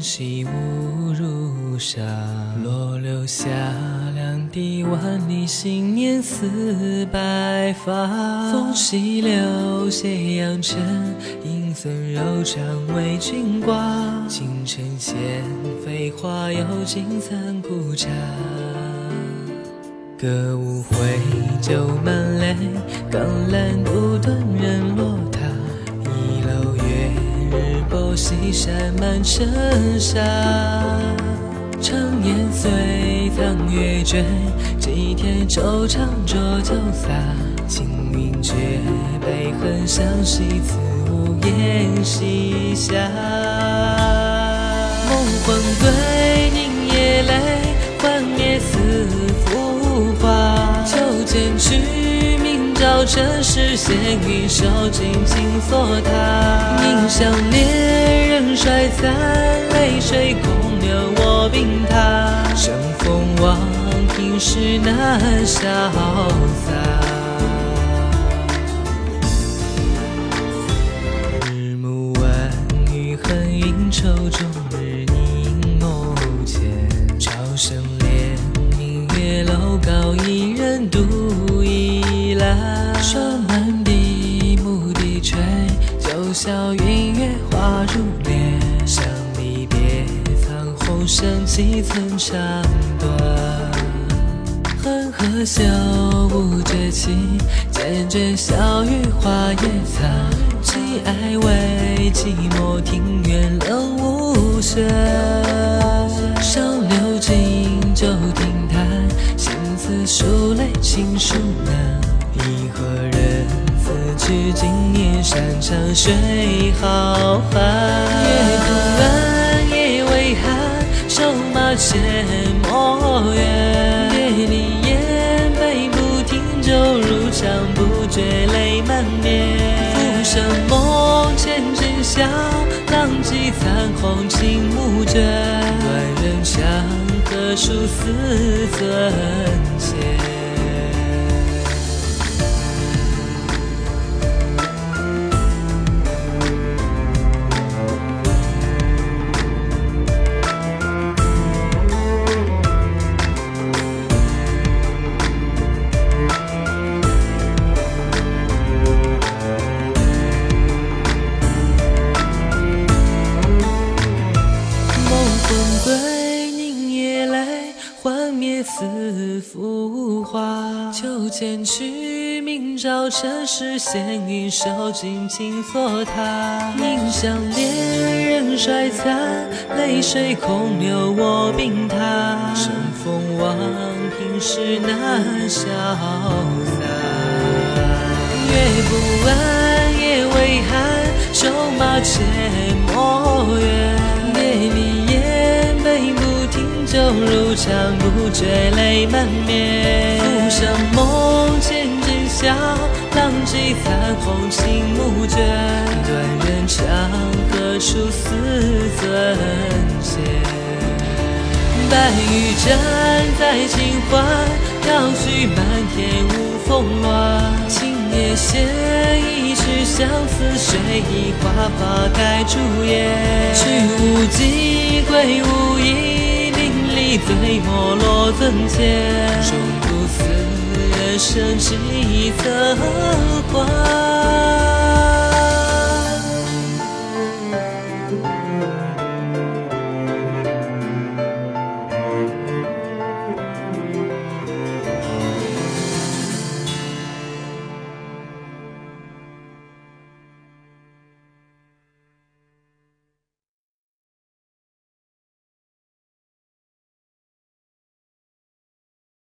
细雾如纱，落柳下，两地万里心念似白发。风细柳斜阳衬，银丝柔长为君挂。清晨闲飞花，又尽残孤茶。歌舞会酒满泪，更难不断人落。西山满尘沙。常年岁苍月坠，几天惆怅浊酒洒。青云绝，悲恨相惜，此无言西下。梦魂归，尘世闲云收尽青锁塔。凝香恋人衰残，泪水空流我病榻。生逢忘平时难潇洒。日暮晚雨恨云愁，终剩几寸肠断。恨何休无绝期，坚决笑语花也残。寄爱为寂寞庭院冷无雪。上流金酒听弹，心似数泪情书难。一何人自去今夜山长水浩瀚。夜空暗，夜为寒，瘦马牵墨远。别离烟，杯不停，酒入肠，不觉泪满面。浮生梦，千真笑，浪迹残红，青木卷。断人香，何处似尊前？浮华。秋千去，明朝尘世闲云收尽青锁塔。凝香恋人衰残，泪水空流我病榻。生逢忘平时难潇洒。月不安，夜未寒，瘦马牵墨远。酒入肠，不觉泪满面。浮生梦，千真笑，浪迹残红，青木卷。断人肠，何处似尊前？白玉簪在尽欢，飘去满天无风乱。青叶斜，一曲相思水，花花开朱颜。去无迹，归无依，醉墨落樽前。终不似人生几曾欢。